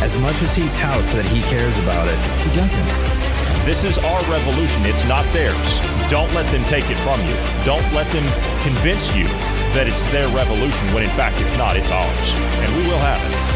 As much as he touts that he cares about it, he doesn't. This is our revolution. It's not theirs. Don't let them take it from you. Don't let them convince you that it's their revolution when in fact it's not. It's ours. And we will have it.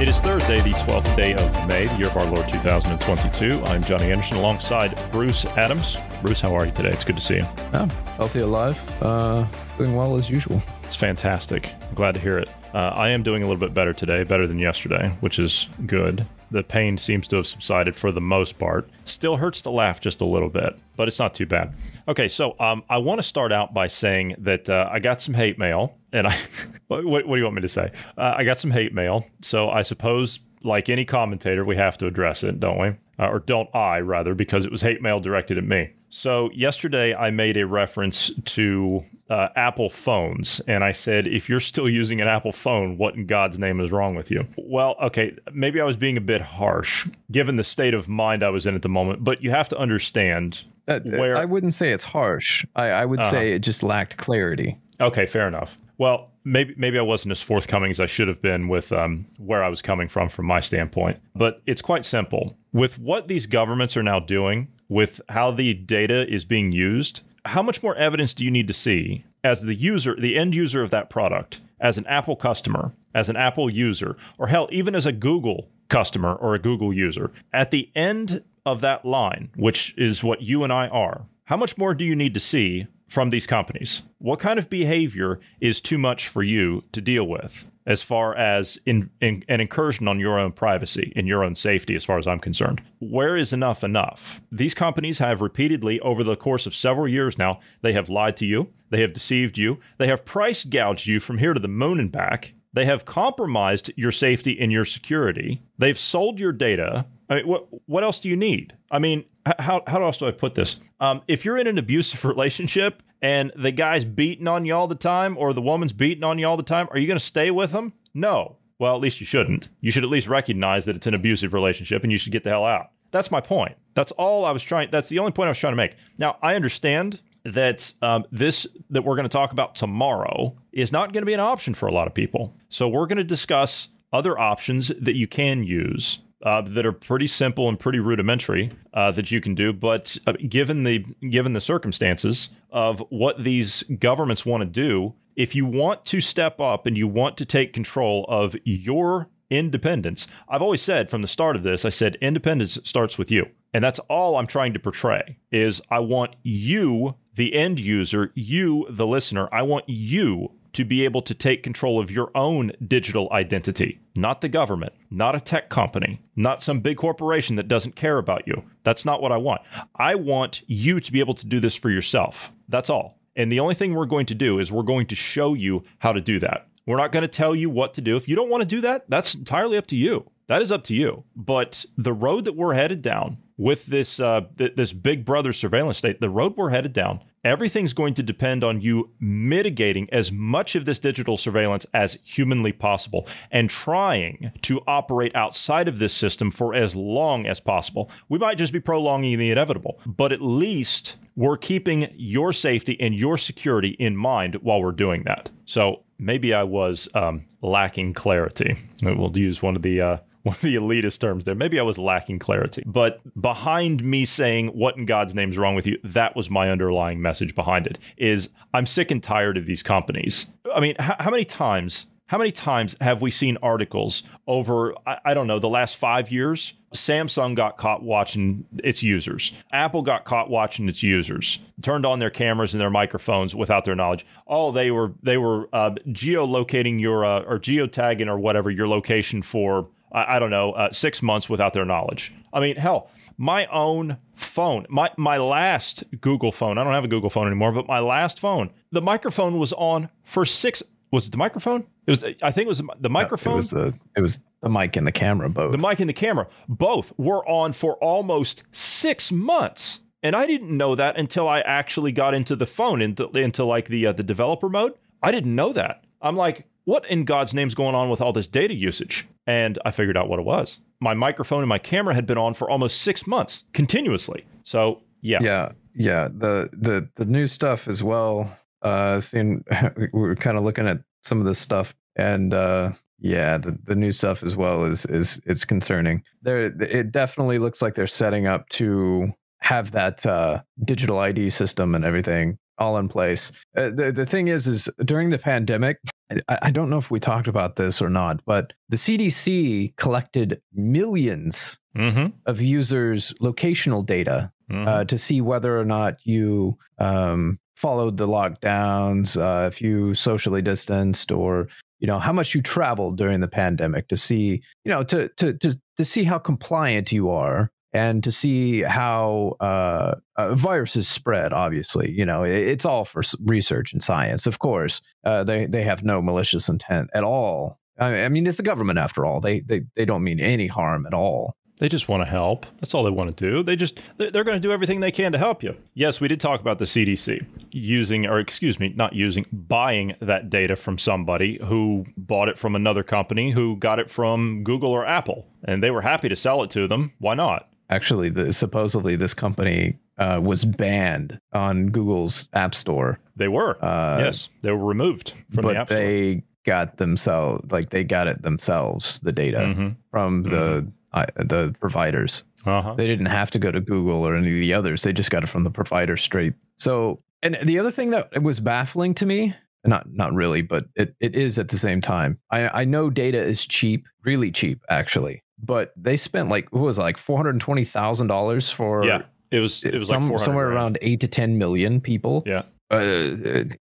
It is Thursday, the 12th day of May, the year of our Lord 2022. I'm Johnny Anderson alongside Bruce Adams. Bruce, how are you today? It's good to see you. Yeah, healthy, alive, uh, doing well as usual. It's fantastic. I'm glad to hear it. Uh, I am doing a little bit better today, better than yesterday, which is good. The pain seems to have subsided for the most part. Still hurts to laugh just a little bit, but it's not too bad. Okay, so um, I want to start out by saying that uh, I got some hate mail, and I what, what, do you want me to say? Uh, I got some hate mail, so I suppose, like any commentator, we have to address it, don't we? Uh, or don't I, rather, because it was hate mail directed at me. So, yesterday I made a reference to uh, Apple phones, and I said, if you're still using an Apple phone, what in God's name is wrong with you? Well, okay, maybe I was being a bit harsh given the state of mind I was in at the moment, but you have to understand uh, where. I wouldn't say it's harsh. I, I would uh-huh. say it just lacked clarity. Okay, fair enough. Well, maybe maybe I wasn't as forthcoming as I should have been with um, where I was coming from from my standpoint. But it's quite simple. With what these governments are now doing, with how the data is being used, how much more evidence do you need to see as the user, the end user of that product, as an Apple customer, as an Apple user, or hell, even as a Google customer or a Google user, at the end of that line, which is what you and I are, how much more do you need to see from these companies? What kind of behavior is too much for you to deal with as far as in, in, an incursion on your own privacy and your own safety, as far as I'm concerned? Where is enough enough? These companies have repeatedly, over the course of several years now, they have lied to you, they have deceived you, they have price gouged you from here to the moon and back. They have compromised your safety and your security. They've sold your data. I mean, what what else do you need? I mean, how how else do I put this? Um, if you're in an abusive relationship and the guy's beating on you all the time, or the woman's beating on you all the time, are you going to stay with them? No. Well, at least you shouldn't. You should at least recognize that it's an abusive relationship, and you should get the hell out. That's my point. That's all I was trying. That's the only point I was trying to make. Now I understand that um, this that we're going to talk about tomorrow is not going to be an option for a lot of people. So we're going to discuss other options that you can use uh, that are pretty simple and pretty rudimentary uh, that you can do. But uh, given the given the circumstances of what these governments want to do, if you want to step up and you want to take control of your independence, I've always said from the start of this, I said independence starts with you. And that's all I'm trying to portray is I want you, the end user, you, the listener, I want you to be able to take control of your own digital identity, not the government, not a tech company, not some big corporation that doesn't care about you. That's not what I want. I want you to be able to do this for yourself. That's all. And the only thing we're going to do is we're going to show you how to do that. We're not going to tell you what to do. If you don't want to do that, that's entirely up to you. That is up to you. But the road that we're headed down with this uh, th- this Big Brother surveillance state, the road we're headed down everything's going to depend on you mitigating as much of this digital surveillance as humanly possible and trying to operate outside of this system for as long as possible. We might just be prolonging the inevitable, but at least we're keeping your safety and your security in mind while we're doing that. So maybe I was um, lacking clarity. We'll use one of the uh, one of the elitist terms there. Maybe I was lacking clarity. But behind me saying what in God's name is wrong with you, that was my underlying message behind it. Is I'm sick and tired of these companies. I mean, how, how many times how many times have we seen articles over, I, I, don't know, the last five years? Samsung got caught watching its users. Apple got caught watching its users. Turned on their cameras and their microphones without their knowledge. Oh, they were they were uh, geolocating your uh, or geotagging or whatever your location for I, I don't know, uh, six months without their knowledge. I mean, hell, my own phone, my, my last Google phone, I don't have a Google phone anymore, but my last phone, the microphone was on for six. Was it the microphone? It was. I think it was the microphone. No, it was the. It was The mic and the camera both. The mic and the camera both were on for almost six months. And I didn't know that until I actually got into the phone, into, into like the uh, the developer mode. I didn't know that. I'm like, what in God's name's going on with all this data usage? And I figured out what it was. My microphone and my camera had been on for almost six months continuously. So yeah, yeah, yeah. The the the new stuff as well. Uh, seeing we were kind of looking at some of this stuff, and uh, yeah, the, the new stuff as well is is it's concerning. There, it definitely looks like they're setting up to have that uh, digital ID system and everything all in place. Uh, the the thing is, is during the pandemic, I, I, don't know if we talked about this or not, but the CDC collected 1000000s mm-hmm. of users' locational data mm-hmm. uh, to see whether or not you um, followed the lockdowns, uh, if you socially distanced, or you know how much you traveled during the pandemic to see, you know, to to to to see how compliant you are and to see how uh, uh, viruses spread. Obviously, you know it, it's all for research and science. Of course, uh, they they have no malicious intent at all. I, I mean, it's the government after all. They they they don't mean any harm at all. They just want to help. That's all they want to do. They just they're going to do everything they can to help you. Yes, we did talk about the CDC using or excuse me, not using buying that data from somebody who bought it from another company who got it from Google or Apple and they were happy to sell it to them. Why not? Actually, the, supposedly this company uh, was banned on Google's App Store. They were. Uh, yes, they were removed from but the App Store. they got themselves like they got it themselves the data mm-hmm. from the mm-hmm. uh, the providers. Uh-huh. They didn't have to go to Google or any of the others. They just got it from the provider straight. So, and the other thing that was baffling to me, not not really, but it, it is at the same time. I, I know data is cheap, really cheap, actually but they spent like what was it, like four hundred twenty thousand dollars for yeah. It was it was some, like somewhere grand. around eight to ten million people. Yeah, uh,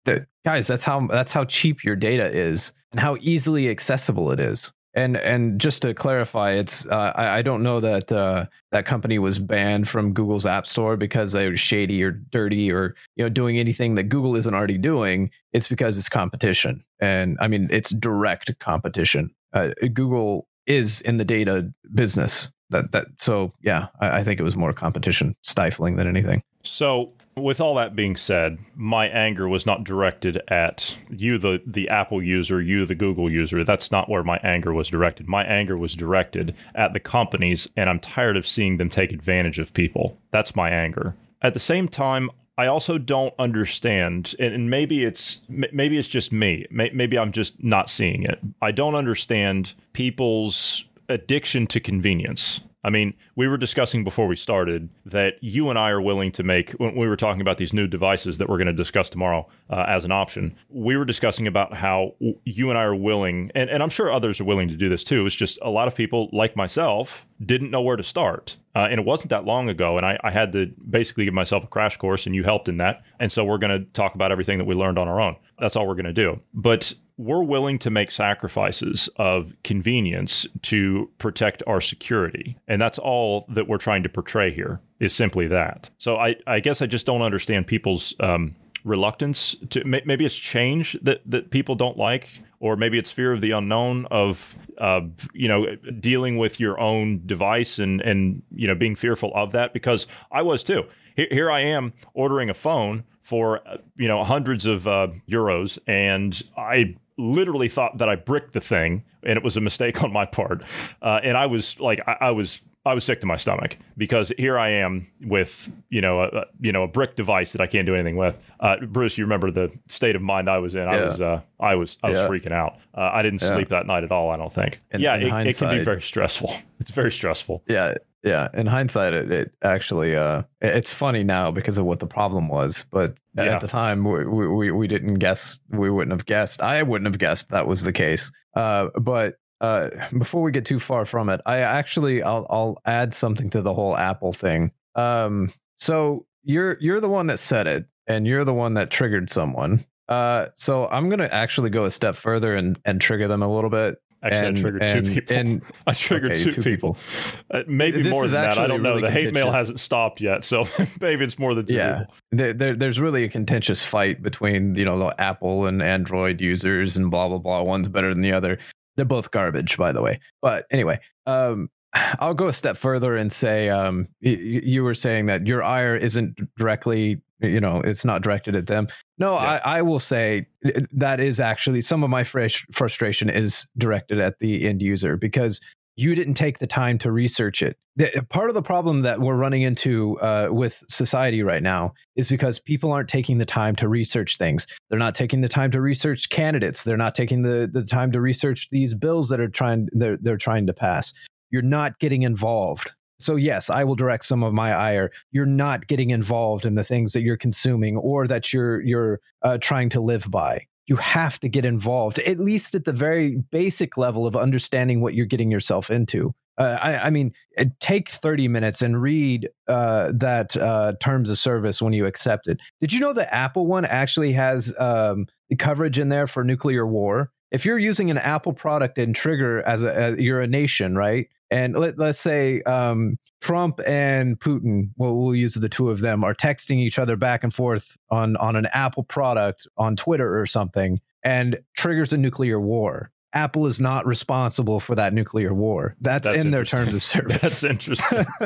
the, guys, that's how that's how cheap your data is and how easily accessible it is. And and just to clarify, it's uh, I, I, don't know that uh, that company was banned from Google's App Store because they were shady or dirty or you know doing anything that Google isn't already doing. It's because it's competition, and I mean it's direct competition. Uh, Google is in the data business. That that so yeah, I, I think it was more competition stifling than anything. So with all that being said, my anger was not directed at you, the the Apple user, you, the Google user. That's not where my anger was directed. My anger was directed at the companies, and I'm tired of seeing them take advantage of people. That's my anger. At the same time, I also don't understand, and maybe it's maybe it's just me. Maybe I'm just not seeing it. I don't understand people's addiction to convenience. I mean, we were discussing before we started that you and I are willing to make, when we were talking about these new devices that we're going to discuss tomorrow uh, as an option, we were discussing about how you and I are willing, and, and I'm sure others are willing to do this too. It's just a lot of people, like myself, didn't know where to start. Uh, and it wasn't that long ago. And I, I had to basically give myself a crash course, and you helped in that. And so we're going to talk about everything that we learned on our own. That's all we're going to do. But we're willing to make sacrifices of convenience to protect our security. And that's all that we're trying to portray here is simply that. So I, I guess I just don't understand people's um, reluctance to maybe it's change that, that people don't like, or maybe it's fear of the unknown of, uh, you know, dealing with your own device and, and, you know, being fearful of that because I was too. Here, here I am ordering a phone for you know hundreds of uh, euros, and I literally thought that I bricked the thing, and it was a mistake on my part. Uh, and I was like, I, I, was. I was sick to my stomach because here I am with you know a, you know a brick device that I can't do anything with. Uh, Bruce, you remember the state of mind I was in? I was uh, I was I was yeah. freaking out. Uh, I didn't yeah. sleep that night at all. I don't think. In, yeah, in it, it, can be very stressful. It's very stressful. Yeah, yeah, in hindsight, it, it actually uh, it's funny now because of what the problem was, but yeah. at the time we, we we didn't guess, we wouldn't have guessed. I wouldn't have guessed that was the case. Uh, but uh, before we get too far from it, I actually I'll I'll add something to the whole Apple thing. Um, so you're you're the one that said it, and you're the one that triggered someone. Uh, so I'm gonna actually go a step further and and trigger them a little bit. Actually, and, I triggered and, two people. And, I triggered okay, two, two, people. people. Uh, maybe this more than that. I don't know. Really the hate mail hasn't stopped yet, so maybe it's more than two yeah. people. There, there, there's really a contentious fight between you know the Apple and Android users and blah blah blah. One's better than the other. they're both garbage, by the way. But anyway, um, I'll go a step further and say um, y- you were saying that your ire isn't directly, you know, it's not directed at them. No, Yeah. I, I will say that is actually some of my frus- frustration is directed at the end user because you didn't take the time to research it. The, part of the problem that we're running into uh, with society right now is because people aren't taking the time to research things. They're not taking the time to research candidates. They're not taking the, the time to research these bills that are trying they're, they're trying to pass. You're not getting involved. So yes, I will direct some of my ire. You're not getting involved in the things that you're consuming or that you're you're uh, trying to live by. You have to get involved, at least at the very basic level of understanding what you're getting yourself into. Uh, I, I mean, take 30 minutes and read uh, that uh, terms of service when you accept it. Did you know the Apple one actually has um, coverage in there for nuclear war? If you're using an Apple product and trigger as a as, you're a nation, right? And let, let's say um, Trump and Putin, well, we'll use the two of them, are texting each other back and forth on on an Apple product on Twitter or something, and triggers a nuclear war. Apple is not responsible for that nuclear war. That's, That's in their terms of service. That's interesting.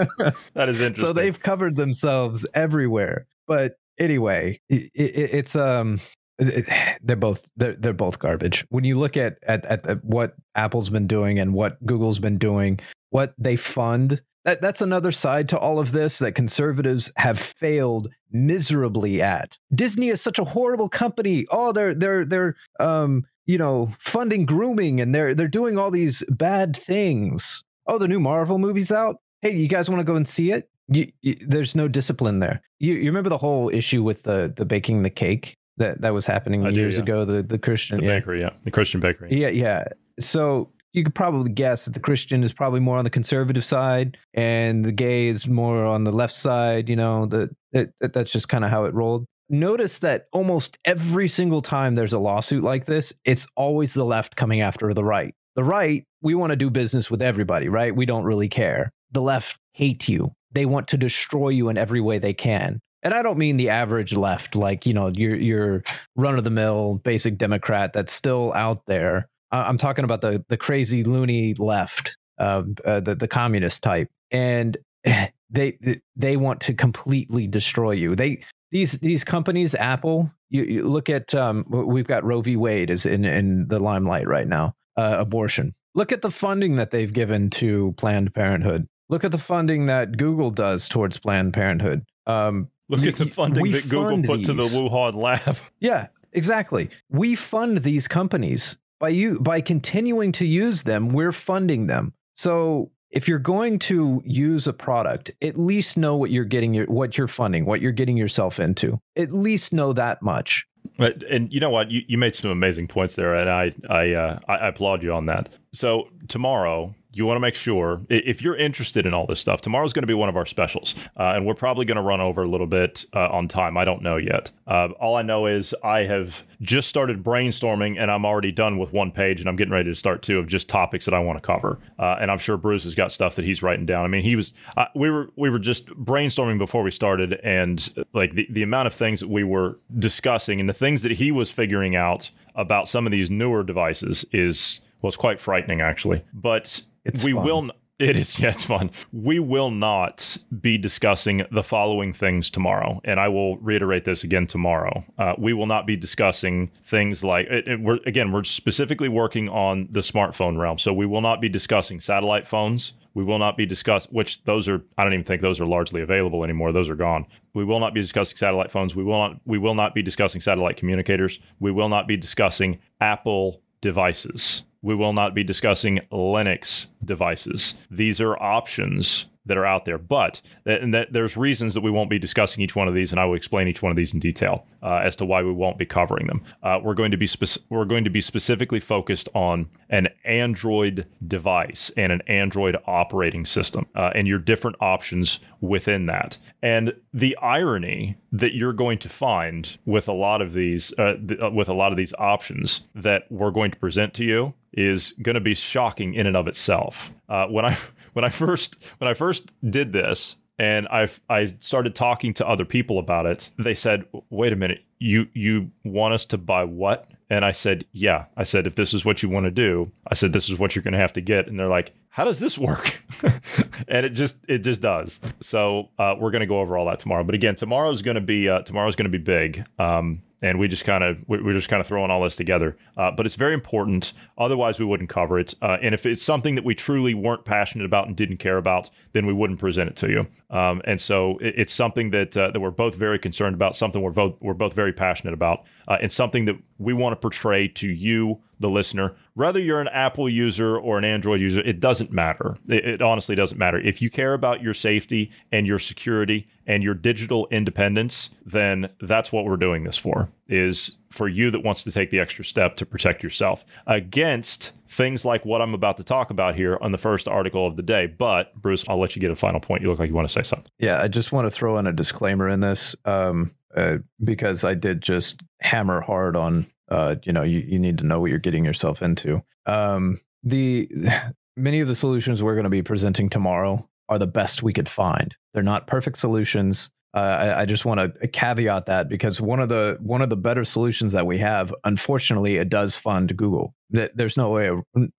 that is interesting. so they've covered themselves everywhere. But anyway, it, it, it's um, they're both they're they're both garbage. When you look at at at what Apple's been doing and what Google's been doing, what they fund. That, that's another side to all of this that conservatives have failed miserably at. Disney is such a horrible company. Oh, they're they're they're um you know funding grooming and they're they're doing all these bad things. Oh, the new Marvel movie's out. Hey, you guys want to go and see it? You, you, there's no discipline there. You, you remember the whole issue with the the baking the cake that that was happening I do, years yeah. ago. The the Christian the yeah. bakery, yeah, the Christian bakery. Yeah, yeah. So you could probably guess that the Christian is probably more on the conservative side, and the gay is more on the left side. You know, that that that- that's just kind of how it rolled. Notice that almost every single time there's a lawsuit like this, it's always the left coming after the right. The right, we want to do business with everybody, right? We don't really care. The left hate you. They want to destroy you in every way they can. And I don't mean the average left, like you know, your your run of the mill basic Democrat that's still out there. I'm talking about the the crazy loony left, uh, uh, the the communist type, and they they want to completely destroy you. They these these companies, Apple. You, you look at um, we've got Roe v. Wade is in in the limelight right now. Uh, abortion. Look at the funding that they've given to Planned Parenthood. Look at the funding that Google does towards Planned Parenthood. Um, Look at the funding that Google fund put to the these. Wuhan lab. Yeah, exactly. We fund these companies by you by continuing to use them. We're funding them. So if you're going to use a product, at least know what you're getting your what you're funding, what you're getting yourself into. At least know that much. But and you know what? You, you made some amazing points there, and I I, uh, I I applaud you on that. So tomorrow, you want to make sure if you're interested in all this stuff. Tomorrow's going to be one of our specials, uh, and we're probably going to run over a little bit uh, on time. I don't know yet. Uh, all I know is I have just started brainstorming, and I'm already done with one page, and I'm getting ready to start two of just topics that I want to cover. Uh, and I'm sure Bruce has got stuff that he's writing down. I mean, he was uh, we were we were just brainstorming before we started, and like the the amount of things that we were discussing and the things that he was figuring out about some of these newer devices is was quite frightening actually. But It's we fun. will. n- It is, yeah, it's fun. We will not be discussing the following things tomorrow, and I will reiterate this again tomorrow. Uh, we will not be discussing things like it, it- we're again we're specifically working on the smartphone realm, so we will not be discussing satellite phones. We will not be discuss which those are. I don't even think those are largely available anymore. Those are gone. We will not be discussing satellite phones. We will not. We will not be discussing satellite communicators. We will not be discussing Apple devices. We will not be discussing Linux devices. These are options that are out there, but and that there's reasons that we won't be discussing each one of these, and I will explain each one of these in detail uh, as to why we won't be covering them. Uh, we're going to be we're going to be specifically focused on an Android device and an Android operating system, uh, and your different options within that. And the irony that you're going to find with a lot of these uh, th- uh, with a lot of these options that we're going to present to you is going to be shocking in and of itself. Uh, when I when I first when I first did this and I I started talking to other people about it, they said, "Wait a minute, you you want us to buy what? And I said, yeah. I said, if this is what you want to do, I said, this is what you're going to have to get. And they're like, how does this work? and it just it just does. So uh, we're going to go over all that tomorrow. But again, tomorrow's going to be uh, tomorrow's going to be big. Um, and we just kind of we're just kind of throwing all this together. Uh, but it's very important. Otherwise, we wouldn't cover it. Uh, and if it's something that we truly weren't passionate about and didn't care about, then we wouldn't present it to you. Um, and so it, it's something that uh, that we're both very concerned about. Something we're both we're both very passionate about, uh, and something that we want to portray to you, the listener. Whether you're an Apple user or an Android user, it doesn't matter. It, it honestly doesn't matter. If you care about your safety and your security and your digital independence, then that's what we're doing this for. Is for you that wants to take the extra step to protect yourself against things like what I'm about to talk about here on the first article of the day. But Bruce, I'll let you get a final point. You look like you want to say something. Yeah, I just want to throw in a disclaimer in this um, uh, because I did just hammer hard on, uh, you know, you, you need to know what you're getting yourself into. Um, the many of the solutions we're going to be presenting tomorrow are the best we could find. They're not perfect solutions. Uh, I, I, just want to caveat that because one of the one of the better solutions that we have, unfortunately, it does fund Google. There's no way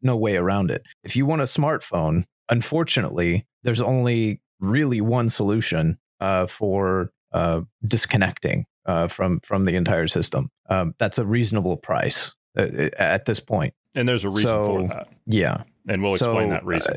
no way around it. If you want a smartphone, unfortunately, there's only really one solution uh, for uh, disconnecting uh, from from the entire system. Um, that's a reasonable price uh, at this point. And there's a reason so, for that. Yeah, and we'll explain so, that reason.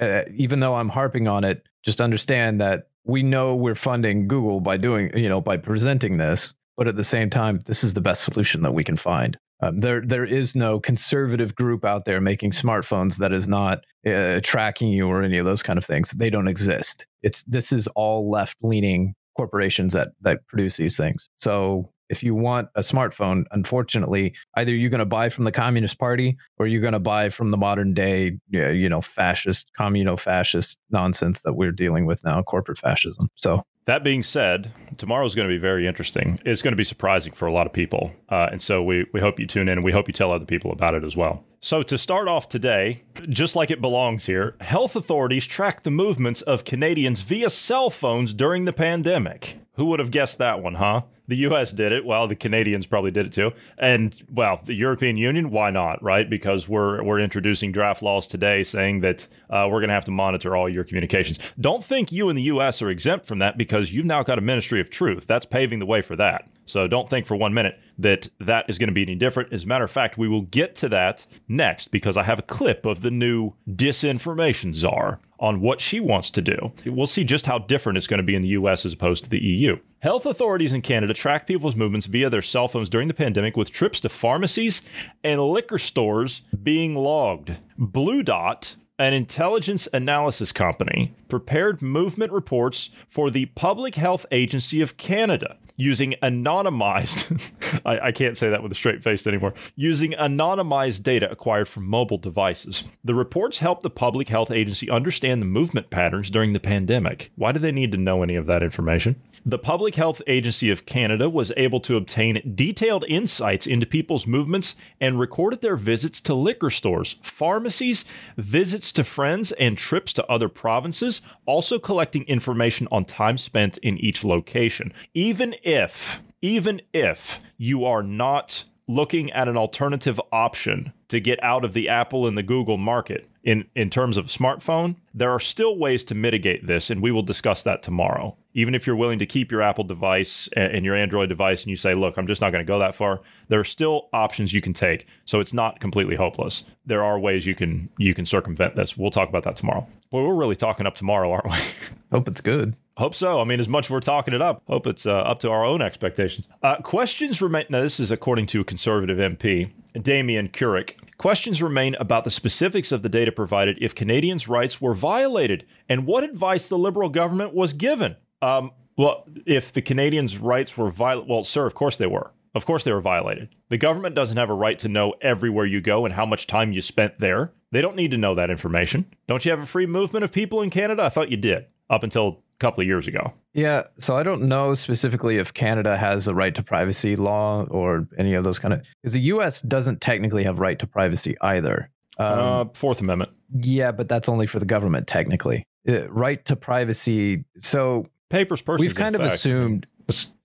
Uh, even though I'm harping on it, just understand that we know we're funding Google by doing, you know, by presenting this, but at the same time, this is the best solution that we can find. Um, there, there is no conservative group out there making smartphones that is not uh, tracking you or any of those kind of things. They don't exist. It's this is all left leaning corporations that that produce these things. So if you want a smartphone, unfortunately, either you're going to buy from the Communist Party or you're going to buy from the modern day, you know, fascist, communo fascist nonsense that we're dealing with now, corporate fascism. So that being said, tomorrow is going to be very interesting. It's going to be surprising for a lot of people. Uh, and so we, we hope you tune in and we hope you tell other people about it as well. So, to start off today, just like it belongs here, health authorities track the movements of Canadians via cell phones during the pandemic. Who would have guessed that one, huh? The US did it. Well, the Canadians probably did it too. And well, the European Union, why not, right? Because we're we're introducing draft laws today saying that uh, we're going to have to monitor all your communications. Don't think you in the US are exempt from that because you've now got a Ministry of Truth. That's paving the way for that. So don't think for one minute that that is going to be any different. As a matter of fact, we will get to that next because I have a clip of the new disinformation czar on what she wants to do. We'll see just how different it's going to be in the US as opposed to the EU. Health authorities in Canada track people's movements via their cell phones during the pandemic with trips to pharmacies and liquor stores being logged. Blue Dot an intelligence analysis company prepared movement reports for the Public Health Agency of Canada using anonymized, I, I, can't say that with a straight face anymore, using anonymized data acquired from mobile devices. The reports help the Public Health Agency understand the movement patterns during the pandemic. Why do they need to know any of that information? The Public Health Agency of Canada was able to obtain detailed insights into people's movements and recorded their visits to liquor stores, pharmacies, visits to friends, and trips to other provinces, also collecting information on time spent in each location. Even if, even if you are not looking at an alternative option to get out of the Apple and the Google market in, in terms of smartphone, there are still ways to mitigate this, and we will discuss that tomorrow. Even if you're willing to keep your Apple device and your Android device and you say, look, I'm just not going to go that far, there are still options you can take. So it's not completely hopeless. There are ways you can you can circumvent this. We'll talk about that tomorrow. Well, we're really talking up tomorrow, aren't we? Hope it's good. Hope so. I mean, as much as we're talking it up, hope it's uh, up to our own expectations. Uh, questions remain. Now, this is according to a conservative MP, Damien Kurek. Questions remain about the specifics of the data provided if Canadians' rights were violated and what advice the Liberal government was given. Um, well, if the Canadians' rights were violated, well, sir, of course they were. Of course they were violated. The government doesn't have a right to know everywhere you go and how much time you spent there. They don't need to know that information. Don't you have a free movement of people in Canada? I thought you did up until couple of years ago. Yeah, so I don't know specifically if Canada has a right to privacy law or any of those kind of because the U.S. doesn't technically have right to privacy either. Um, uh, Fourth Amendment. Yeah, but that's only for the government technically. Uh, right to privacy. So papers, persons. We've kind of fact. assumed.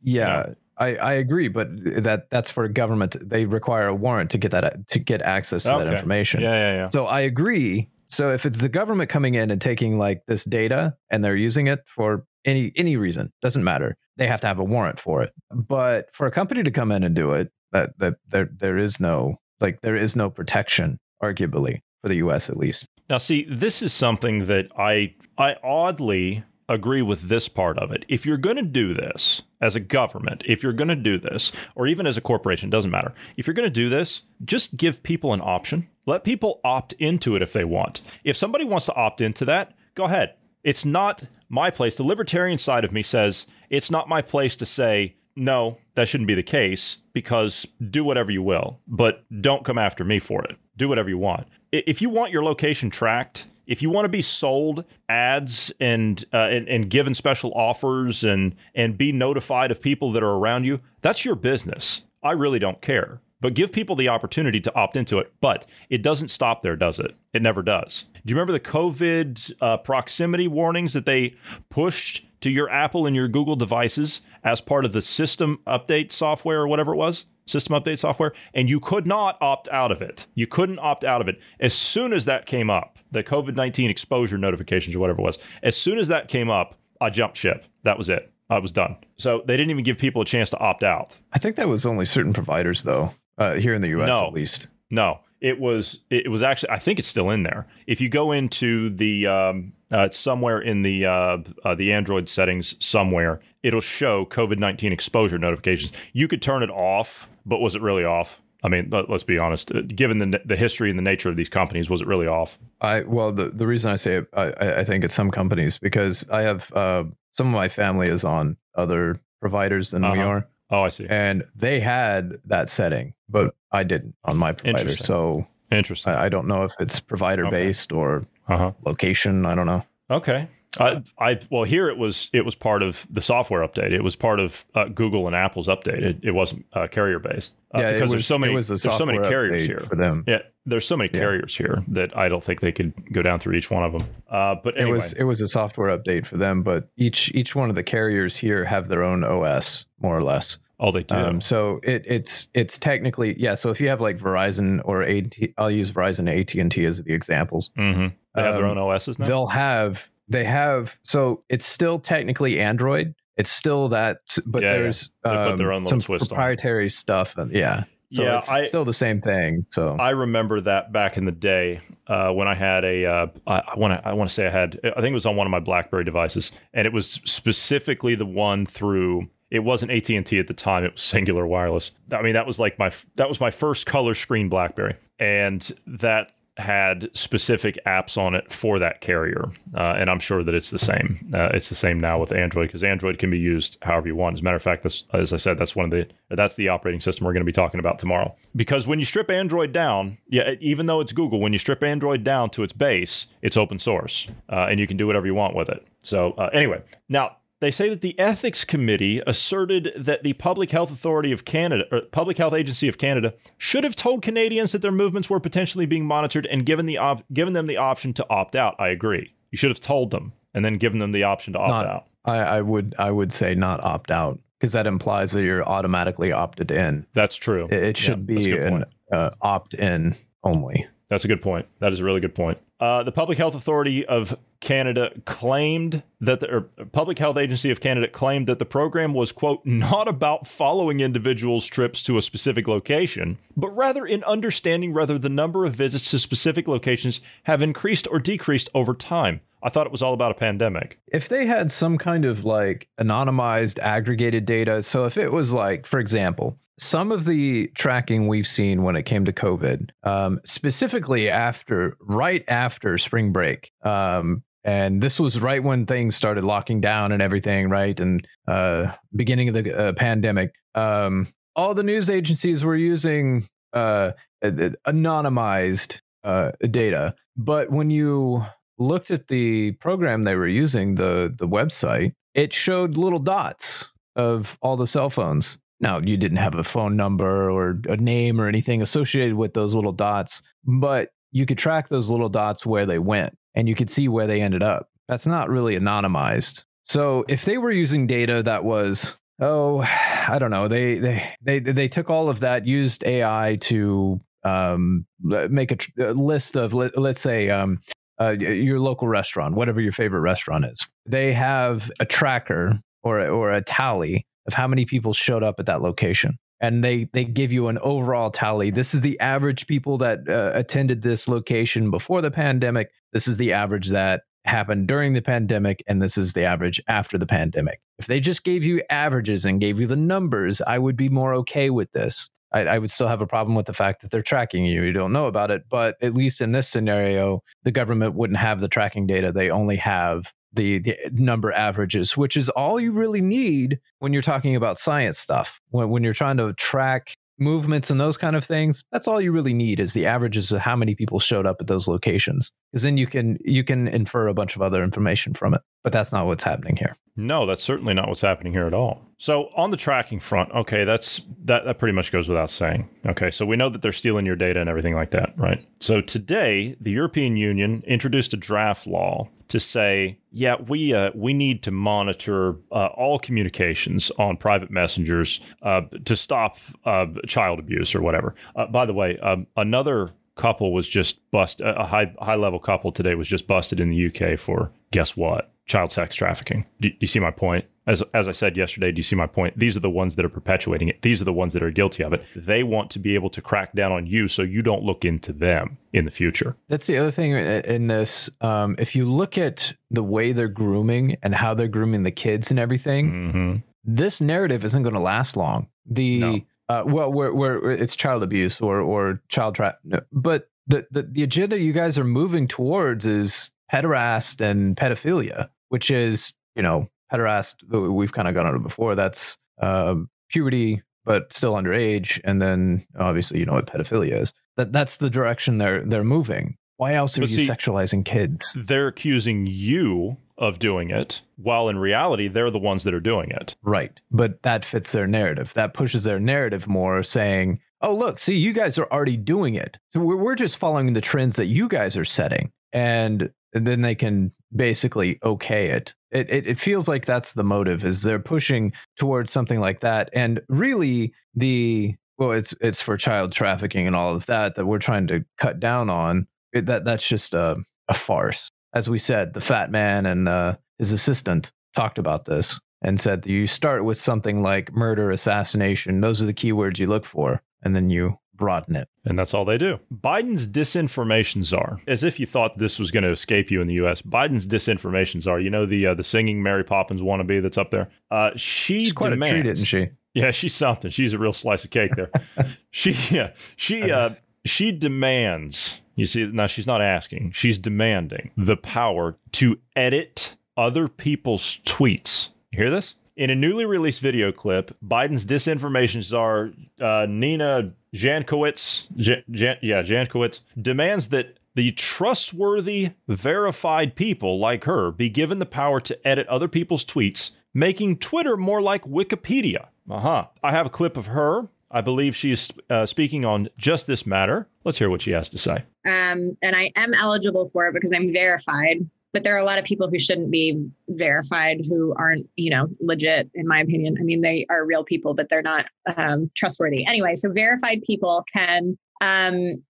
Yeah, I, I agree, but that that's for government. They require a warrant to get that to get access to that information. Yeah, yeah, yeah. So I agree. So if it's the government coming in and taking like this data and they're using it for any any reason, doesn't matter. They have to have a warrant for it. But for a company to come in and do it, that that there there is no like there is no protection, arguably for the U.S. at least. Now, see, this is something that I I oddly agree with this part of it. If you're going to do this as a government, if you're going to do this, or even as a corporation, doesn't matter. If you're going to do this, just give people an option. Let people opt into it if they want. If somebody wants to opt into that, go ahead. It's not my place. The libertarian side of me says it's not my place to say no, that shouldn't be the case because do whatever you will, but don't come after me for it. Do whatever you want. If you want your location tracked, if you want to be sold ads and, uh, and and given special offers and and be notified of people that are around you, that's your business. I really don't care. But give people the opportunity to opt into it. But it doesn't stop there, does it? It never does. Do you remember the COVID uh, proximity warnings that they pushed to your Apple and your Google devices as part of the system update software or whatever it was? System update software, and you could not opt out of it. You couldn't opt out of it. As soon as that came up, the COVID 19 exposure notifications or whatever it was, as soon as that came up, I jumped ship. That was it. I was done. So they didn't even give people a chance to opt out. I think that was only certain providers though, uh, here in the U.S. No. at least. No, it was it was actually I think it's still in there. If you go into the um, uh, it's somewhere in the uh, uh, the Android settings somewhere, it'll show COVID nineteen exposure notifications. You could turn it off, but was it really off? I mean, let, us be honest. Uh, Given the the history and the nature of these companies, was it really off? I well, the, the reason I say it, I, I- think it's some companies because I have uh, some of my family is on other providers than we Uh-huh. are, Oh, I see. and they had that setting, but I didn't on my provider. Interesting. So Interesting. I, I don't know if it's provider based or Uh huh. location. I don't know. Okay. I, I well here it was it was part of the software update. It was part of uh, Google and Apple's update. It, it wasn't uh, carrier based uh, yeah, because was, there's so many the there's so many carriers here. for them. Yeah, there's so many Yeah. carriers here that I don't think they could go down through each one of them. Uh, but anyway, It was it was a software update for them, but each each one of the carriers here have their own OS more or less. oh, they do. Um, so it, it's it's technically yeah. So if you have like Verizon or AT, I'll use Verizon AT and T as the examples. hmm They have their um, own OSs now. They'll have they have so it's still technically Android. It's still that, but Yeah, yeah. there's their um, some twist on proprietary stuff. And, yeah, so Yeah, it's I- still the same thing. So I remember that back in the day uh, when I had a, uh, I, I want to, I want to say I had, I think it was on one of my BlackBerry devices, and it was specifically the one through. It wasn't AT and T at the time; it was Cingular Wireless. I mean, that was like my, that was my first color screen BlackBerry, and that had specific apps on it for that carrier. Uh, and I'm sure that it's the same. Uh, it's the same now with Android because Android can be used however you want. As a matter of fact, this, as I said, that's one of the that's the operating system we're going to be talking about tomorrow. Because when you strip Android down, yeah, even though it's Google, when you strip Android down to its base, it's open source, uh, and you can do whatever you want with it. So uh, anyway, now they say that the ethics committee asserted that the Public Health Authority of Canada, or Public Health Agency of Canada, should have told Canadians that their movements were potentially being monitored and given the op- given them the option to opt out. I agree. You should have told them and then given them the option to opt not, out. I, I would I would say not opt out because that implies that you're automatically opted in. That's true. It, it should Yeah, be an uh, opt in only. That's a good point. That is a really good point. Uh, the Public Health Authority of Canada claimed that the Public Health Agency of Canada claimed that the program was quote not about following individuals' trips to a specific location, but rather in understanding whether the number of visits to specific locations have increased or decreased over time. I thought it was all about a pandemic. if they had some kind of like anonymized aggregated data so if it was like for example some of the tracking we've seen when it came to covid um, specifically after right after spring break um, and this was right when things started locking down and everything right and uh, beginning of the uh, pandemic um, all the news agencies were using uh, anonymized uh, data but when you looked at the program they were using, the the website, it showed little dots of all the cell phones. Now, you didn't have a phone number or a name or anything associated with those little dots, but you could track those little dots where they went and you could see where they ended up. That's not really anonymized. So, if they were using data that was oh, I don't know. They they they they took all of that, used AI to um, make a, tr- a list of let, us say um, uh, your local restaurant, whatever your favorite restaurant is. They have a tracker or or a tally of how many people showed up at that location. And they they give you an overall tally. This is the average people that uh, attended this location before the pandemic. This is the average that happened during the pandemic and this is the average after the pandemic. If they just gave you averages and gave you the numbers i would be more okay with this I, I, would still have a problem with the fact that they're tracking you. You don't know about it, but at least in this scenario, the government wouldn't have the tracking data. They only have the, the number averages, which is all you really need when you're talking about science stuff. When, when you're trying to track movements and those kind of things, that's all you really need is the averages of how many people showed up at those locations. Because then you can you can infer a bunch of other information from it. But that's not what's happening here. No, that's certainly not what's happening here at all. So on the tracking front, okay, that's that that pretty much goes without saying. Okay, so we know that they're stealing your data and everything like that, right? So today, the European Union introduced a draft law to say, yeah, we uh, we need to monitor uh, all communications on private messengers uh, to stop uh, child abuse or whatever. Uh, by the way, um, another couple was just bust a high high level couple today was just busted in the UK for guess what child sex trafficking. Do, do, you see my point? As as I said yesterday, do you see my point? These are the ones that are perpetuating it. These are the ones that are guilty of it. They want to be able to crack down on you so you don't look into them in the future. That's the other thing in this. Um, if you look at the way they're grooming and how they're grooming the kids and everything, mm-hmm. this narrative isn't going to last long. The no. Uh, well, where where it's child abuse or or child trap, but the, the the agenda you guys are moving towards is pederast and pedophilia which is, you know, pederast, we've kind of gone over before. That's uh, puberty, but still underage. And then obviously, you know what pedophilia is. That That's the direction they're, they're moving. Why else are but you see, sexualizing kids? They're accusing you of doing it, while in reality, they're the ones that are doing it. Right. But that fits their narrative. That pushes their narrative more, saying, oh, look, see, you guys are already doing it. So we're, we're just following the trends that you guys are setting. And then they can basically okay it. It, it. it feels like that's the motive is they're pushing towards something like that. And really the well, it's it's for child trafficking and all of that that we're trying to cut down on. It, that that's just a, a farce. As we said, the fat man and uh, his assistant talked about this and said you start with something like murder, assassination. Those are the keywords you look for, and then you broaden it. And that's all they do. Biden's disinformation czar, as if you thought this was going to escape you in the U.S. Biden's disinformation czar, you know the uh, the singing Mary Poppins wannabe that's up there. Uh, she she's quite demands, a treat, isn't she? Yeah, she's something. She's a real slice of cake there. she yeah, she uh, she demands. You see, now she's not asking. She's demanding the power to edit other people's tweets. You hear this? In a newly released video clip, Biden's disinformation czar, uh, Nina Jankowicz, Jan, yeah, Jankowicz, demands that the trustworthy, verified people like her be given the power to edit other people's tweets, making Twitter more like Wikipedia. Uh huh. I have a clip of her. I believe she's uh, speaking on just this matter. Let's hear what she has to say. Um, and I am eligible for it because I'm verified but there are a lot of people who shouldn't be verified who aren't you know legit in my opinion i mean they are real people but they're not um, trustworthy anyway so verified people can um,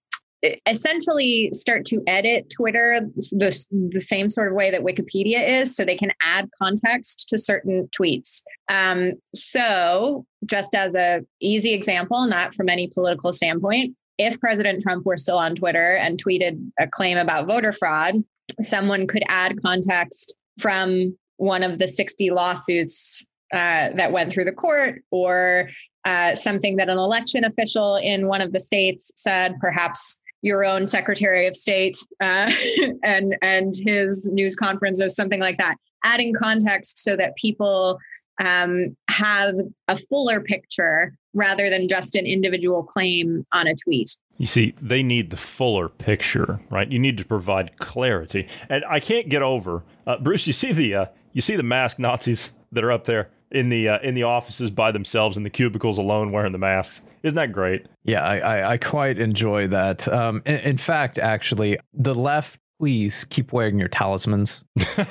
essentially start to edit twitter the, the same sort of way that wikipedia is so they can add context to certain tweets. Um, so just as a easy example not from any political standpoint if President Trump were still on Twitter and tweeted a claim about voter fraud, someone could add context from one of the 60 lawsuits uh, that went through the court or uh, something that an election official in one of the states said, perhaps your own Secretary of State uh, and and his news conferences, something like that. Adding context so that people um, have a fuller picture rather than just an individual claim on a tweet. You see, they need the fuller picture, right? You need to provide clarity, and I can't get over uh, Bruce. You see the uh, you see the mask Nazis that are up there in the uh, in the offices by themselves in the cubicles alone, wearing the masks. Isn't that great? Yeah, I I, I quite enjoy that. Um, in, in fact, actually, the left, please keep wearing your talismans.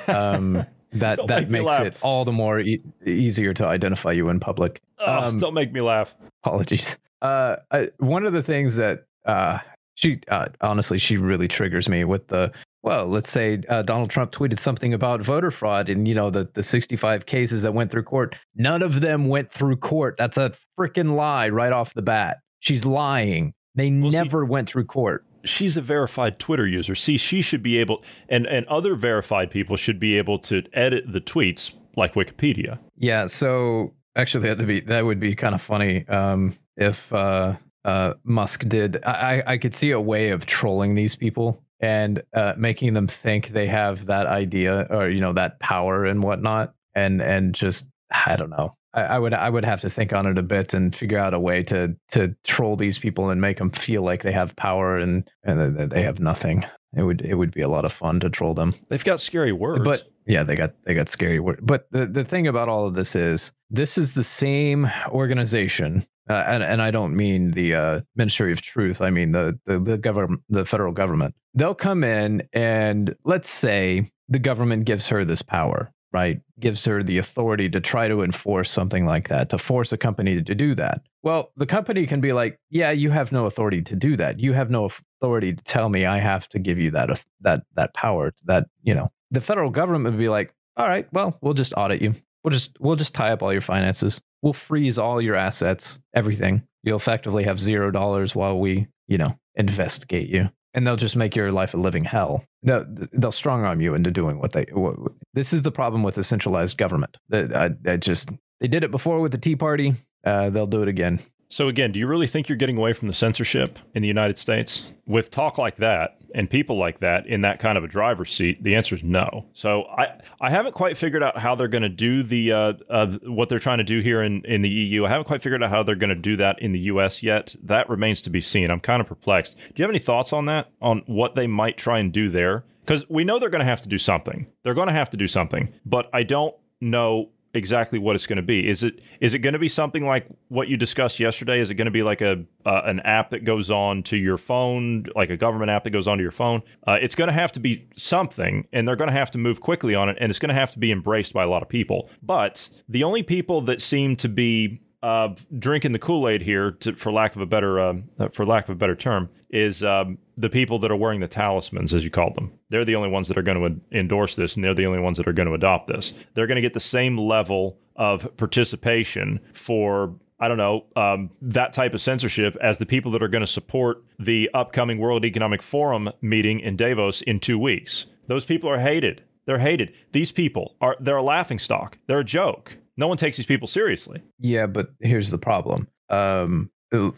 Um, that that make makes it all the more e- easier to identify you in public. Oh, Um, don't make me laugh. apologies. Uh, I, one of the things that uh, she uh, honestly she really triggers me with the well, let's say uh, Donald Trump tweeted something about voter fraud and you know the the 65 cases that went through court. None of them went through court. That's a freaking lie right off the bat. She's lying. They Well, see- never went through court. she's a verified Twitter user. See, she should be able, and and other verified people should be able to edit the tweets like Wikipedia. Yeah, so actually that'd be that would be kind of funny um, if uh, uh, Musk did. I I could see a way of trolling these people and uh, making them think they have that idea or you know that power and whatnot, and and just I don't know. I, I would I would have to think on it a bit and figure out a way to to troll these people and make them feel like they have power and and that they have nothing. It would it would be a lot of fun to troll them. They've got scary words, But yeah, they got they got scary. words But the the thing about all of this is this is the same organization, uh, and and I don't mean the uh, Ministry of Truth. I mean the the the government, the federal government. They'll come in and let's say the government gives her this power, right? Gives her the authority to try to enforce something like that, to force a company to do that. Well, the company can be like, "Yeah, you have no authority to do that. You have no authority to tell me I have to give you that that that power, that you know." The federal government would be like, "All right, well, we'll just audit you. We'll just we'll just tie up all your finances. We'll freeze all your assets, everything. You'll effectively have zero dollars while we, you know, investigate you." And they'll just make your life a living hell. They'll, they'll strong arm you into doing what they. What, this is the problem with a centralized government. That just they did it before with the Tea Party. Uh, they'll do it again. So again, do you really think you're getting away from the censorship in the United States with talk like that and people like that in that kind of a driver's seat? The answer is no. So I I haven't quite figured out how they're going to do the uh, uh, what they're trying to do here in in the EU. I haven't quite figured out how they're going to do that in the US yet. That remains to be seen. I'm kind of perplexed. Do you have any thoughts on that? On what they might try and do there? Because we know they're going to have to do something. They're going to have to do something, but I don't know exactly what it's going to be. Is it is it going to be something like what you discussed yesterday? Is it going to be like a uh, an app that goes on to your phone, like a government app that goes onto your phone? Uh, it's going to have to be something, and they're going to have to move quickly on it, and it's going to have to be embraced by a lot of people. But the only people that seem to be uh, drinking the Kool Aid here, to, for lack of a better uh, for lack of a better term, is um, the people that are wearing the talismans, as you called them. They're the only ones that are going to endorse this, and they're the only ones that are going to adopt this. They're going to get the same level of participation for. I don't know, um, that type of censorship as the people that are going to support the upcoming World Economic Forum meeting in Davos in two weeks. Those people are hated. They're hated. These people are they're a laughing stock. They're a joke. No one takes these people seriously. Yeah, but here's the problem. Um,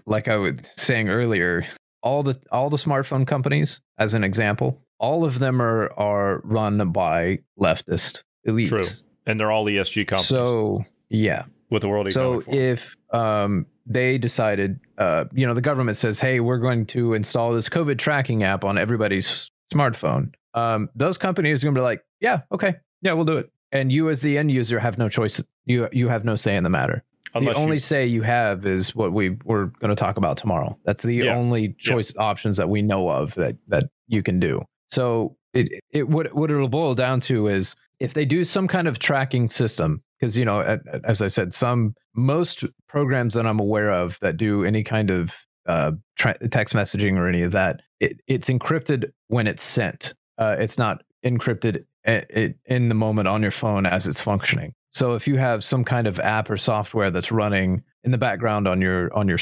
like I was saying earlier, all the all the smartphone companies, as an example, all of them are are run by leftist elites. True. And they're all ESG companies So yeah. with the World So if um, they decided, uh, you know, the government says, "Hey, we're going to install this COVID tracking app on everybody's smartphone," um, those companies are going to be like, "Yeah, okay, yeah, we'll do it." And you, as the end user, have no choice. You you have no say in the matter. Unless the only you- say you have is what we we're going to talk about tomorrow. That's the Yeah. only choice options that we know of that that you can do. So it it what what it'll boil down to is if they do some kind of tracking system because you know as I said, some most programs that I'm aware of that do any kind of uh, tra- text messaging or any of that, it, it's encrypted when it's sent. Uh, it's not encrypted i- i- in the moment on your phone as it's functioning. So if you have some kind of app or software that's running in the background on your on your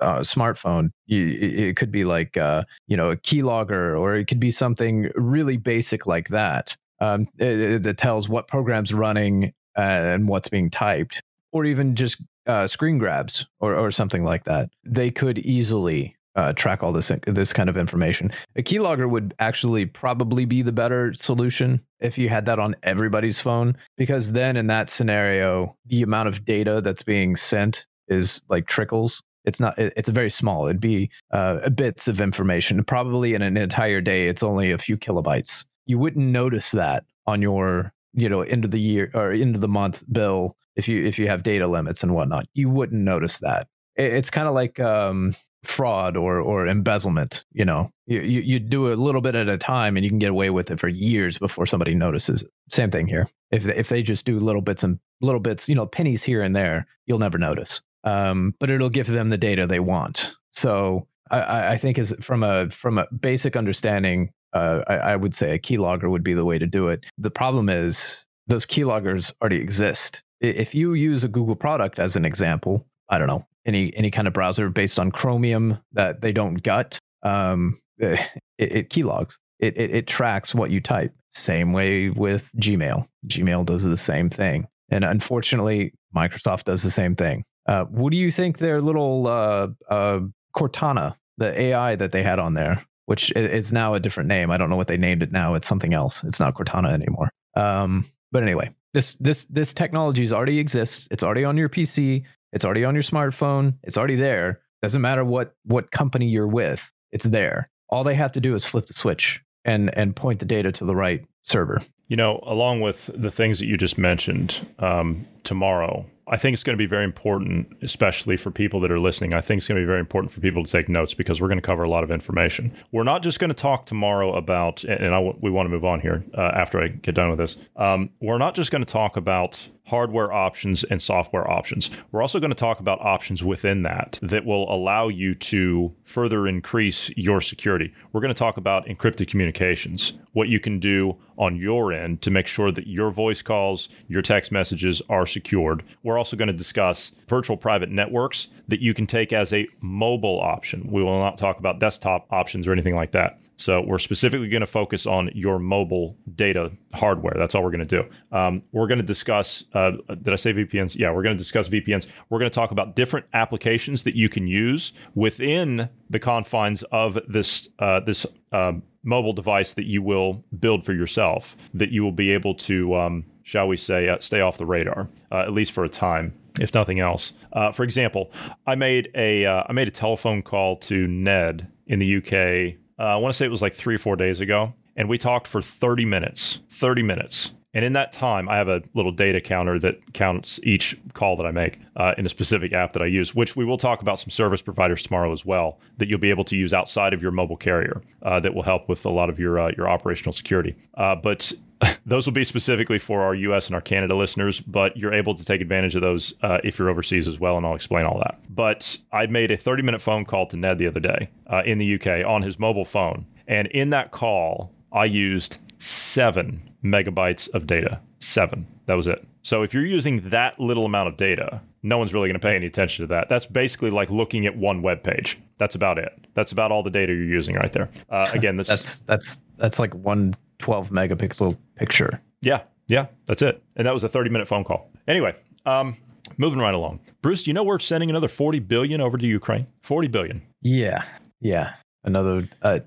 uh, smartphone, you, it it could be like uh, you know a keylogger, or it could be something really basic like that um, it- it- that tells what program's running uh, and what's being typed, or even just uh, screen grabs or or something like that. They could easily uh, track all this this kind of information. A keylogger would actually probably be the better solution if you had that on everybody's phone, because then in that scenario, the amount of data that's being sent is like trickles. It's not. it- It's very small. It'd be uh, bits of information. Probably in an entire day, it's only a few kilobytes. You wouldn't notice that on your you know end of the year or end of the month bill if you if you have data limits and whatnot. You wouldn't notice that. it- it's kind of like um, fraud or or embezzlement. You know, you, you you do a little bit at a time, and you can get away with it for years before somebody notices. Same thing here. If they, if they just do little bits and little bits, you know, pennies here and there, you'll never notice. Um, but it'll give them the data they want. So I- I, I think is from a from a basic understanding, uh, I, I would say a keylogger would be the way to do it. The problem is those keyloggers already exist. If you use a Google product as an example, I don't know any any kind of browser based on Chromium that they don't gut, um, it, it keylogs. It, it it tracks what you type. Same way with Gmail. Gmail does the same thing, and unfortunately, Microsoft does the same thing. Uh, what do you think their little uh, uh, Cortana, the AI that they had on there, which is now a different name. I don't know what they named it now. It's something else. It's not Cortana anymore. Um, but anyway, this this this technology already exists. It's already on your PC. It's already on your smartphone. It's already there. Doesn't matter what what company you're with. It's there. All they have to do is flip the switch and and point the data to the right server. You know, along with the things that you just mentioned, um, tomorrow, I think it's going to be very important, especially for people that are listening. I think it's going to be very important for people to take notes because we're going to cover a lot of information. We're not just going to talk tomorrow about, and I we want to move on here uh, after I get done with this. Um, we're not just going to talk about hardware options and software options. We're also going to talk about options within that that will allow you to further increase your security. We're going to talk about encrypted communications, what you can do on your end to make sure that your voice calls, your text messages are secured. We're also going to discuss virtual private networks that you can take as a mobile option. We will not talk about desktop options or anything like that. So we're specifically going to focus on your mobile data hardware. That's all we're going to do. Um, we're going to discuss. Uh, did I say VPNs? Yeah, we're going to discuss VPNs. We're going to talk about different applications that you can use within the confines of this uh, this uh, mobile device that you will build for yourself. That you will be able to, um, shall we say, uh, stay off the radar uh, at least for a time if nothing else. Uh, for example, I made a uh, I made a telephone call to Ned in the UK. Uh, I want to say it was like three or four days ago, and we talked for 30 minutes. 30 minutes. And in that time, I have a little data counter that counts each call that I make uh, in a specific app that I use, which we will talk about some service providers tomorrow as well that you'll be able to use outside of your mobile carrier uh, that will help with a lot of your uh, your operational security. Uh, but those will be specifically for our US and our Canada listeners, but you're able to take advantage of those uh, if you're overseas as well, and I'll explain all that. But I made a 30 minute phone call to Ned the other day uh, in the UK on his mobile phone. And in that call, I used seven megabytes of data. Seven. That was it. So if you're using that little amount of data, no one's really going to pay any attention to that. That's basically like looking at one web page. That's about it. That's about all the data you're using right there. Uh, again, this That's that's that's like one 12 megapixel picture. Yeah, yeah, that's it. And that was a 30 minute phone call. Anyway, um, moving right along. Bruce, do you know we're sending another 40 billion over to Ukraine? 40 billion. Yeah, yeah. Another. Uh,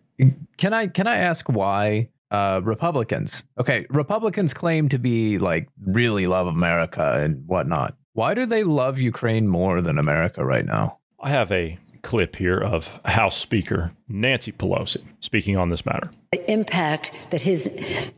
can I can I ask why uh, Republicans? Okay, Republicans claim to be like really love America and whatnot. Why do they love Ukraine more than America right now? I have a clip here of House Speaker Nancy Pelosi speaking on this matter. the impact that his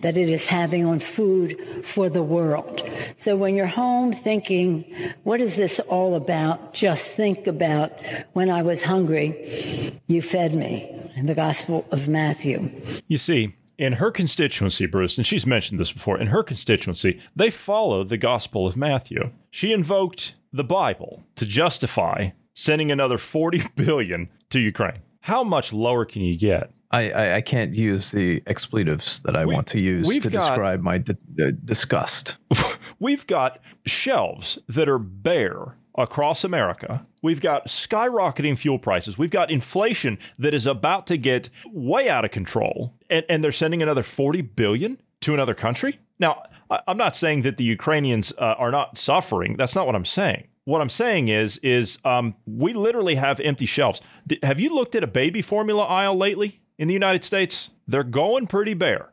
that it is having on food for the world. So when you're home thinking, what is this all about? Just think about when I was hungry, you fed me. In the Gospel of Matthew. You see, in her constituency, Bruce, and she's mentioned this before, in her constituency, they follow the Gospel of Matthew. She invoked the Bible to justify sending another 40 billion to Ukraine. How much lower can you get? I, I, I can't use the expletives that I We- want to use we've to got- describe my d- d- uh, disgust. We've got shelves that are bare across America. We've got skyrocketing fuel prices. We've got inflation that is about to get way out of control. And, and they're sending another 40 billion to another country? Now, I'm not saying that the Ukrainians uh, are not suffering. That's not what I'm saying. What I'm saying is, is um, we literally have empty shelves. D- have you looked at a baby formula aisle lately in the United States? They're going pretty bare.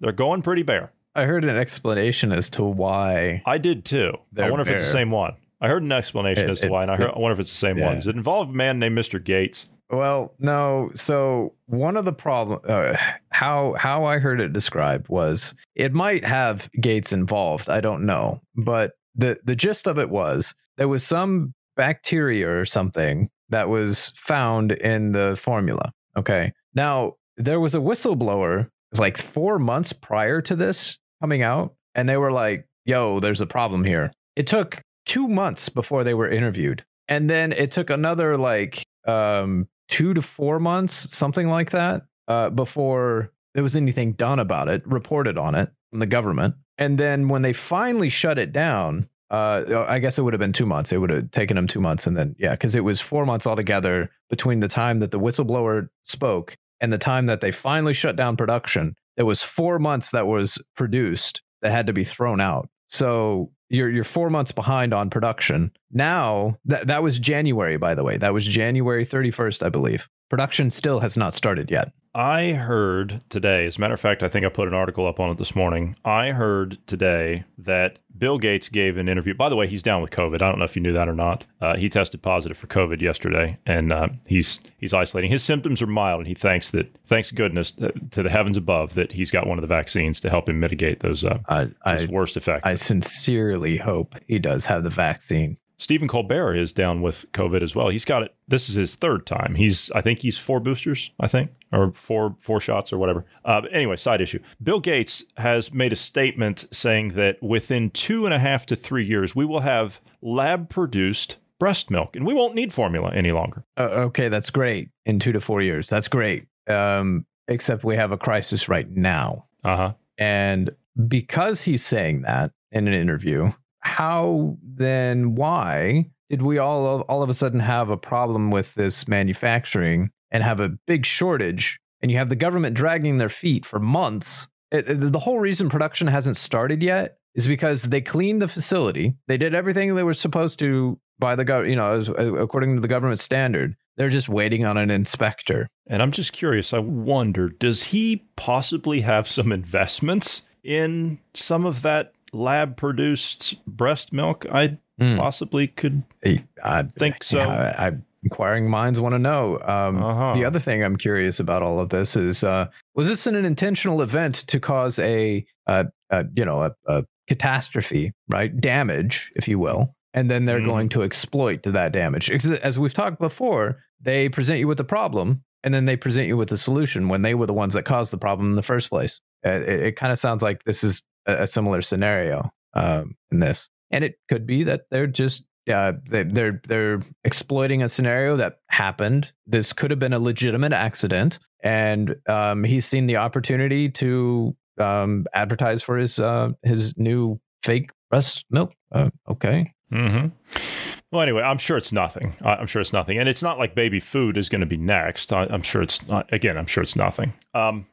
They're going pretty bare. I heard an explanation as to why. I did too. I wonder if it's the same one. I heard an explanation It- as to it- why, and I, heard, I wonder if it's the same one. yeah. Does it involve a man named Mr. Gates? Well, no. So one of the problem, uh, how how I heard it described was it might have Gates involved. I don't know, but the the gist of it was there was some bacteria or something that was found in the formula. Okay. Now, there was a whistleblower like four months prior to this coming out, and they were like, yo, there's a problem here. It took two months before they were interviewed. And then it took another like um, two to four months, something like that, uh, before there was anything done about it, reported on it from the government. And then when they finally shut it down, uh, I guess it would have been two months. It would have taken them two months, and then yeah, because it was four months altogether between the time that the whistleblower spoke and the time that they finally shut down production. There was four months that was produced that had to be thrown out. So you're you're four months behind on production. Now that that was January, by the way. That was January 31st, I believe. Production still has not started yet. I heard today, as a matter of fact, I think I put an article up on it this morning. I heard today that Bill Gates gave an interview. By the way, he's down with COVID. I don't know if you knew that or not. Uh, he tested positive for COVID yesterday, and uh, he's he's isolating. His symptoms are mild, and he thanks that thanks goodness to, to the heavens above that he's got one of the vaccines to help him mitigate those, uh, I, those I, worst effects. I sincerely hope he does have the vaccine. Stephen Colbert is down with COVID as well. He's got it. This is his third time. He's, I think he's four boosters, I think, or four four shots or whatever. Uh, anyway, side issue. Bill Gates has made a statement saying that within two and a half to three years, we will have lab produced breast milk, and we won't need formula any longer. Uh, okay, that's great. In two to four years, that's great. Um, except we have a crisis right now, Uh huh. and because he's saying that in an interview, how then why did we all all of a sudden have a problem with this manufacturing and have a big shortage and you have the government dragging their feet for months? It, it- the whole reason production hasn't started yet is because they cleaned the facility. They did everything they were supposed to by the gov you know as, according to the government standard. They're just waiting on an inspector. And I'm just curious. I wonder, does he possibly have some investments in some of that lab produced breast milk? I Hmm. possibly could I, think so. Yeah, I, I, inquiring minds want to know. Um, Uh-huh. The other thing I'm curious about all of this is: uh, was this an intentional event to cause a, uh, uh, you know, a, a catastrophe, right? Damage, if you will, and then they're Mhm. going to exploit that damage. As we've talked before, they present you with the problem, and then they present you with the solution when they were the ones that caused the problem in the first place. Uh, it it kind of sounds like this is a, a similar scenario um, in this, and it could be that they're just uh, they, they're they're exploiting a scenario that happened. This could have been a legitimate accident, and um, he's seen the opportunity to um, advertise for his uh, his new fake breast milk. Uh, okay, hmm Well, anyway, I'm sure it's nothing. I'm sure it's nothing, and it's not like baby food is going to be next. I, I'm sure it's not. Again, I'm sure it's nothing. Um,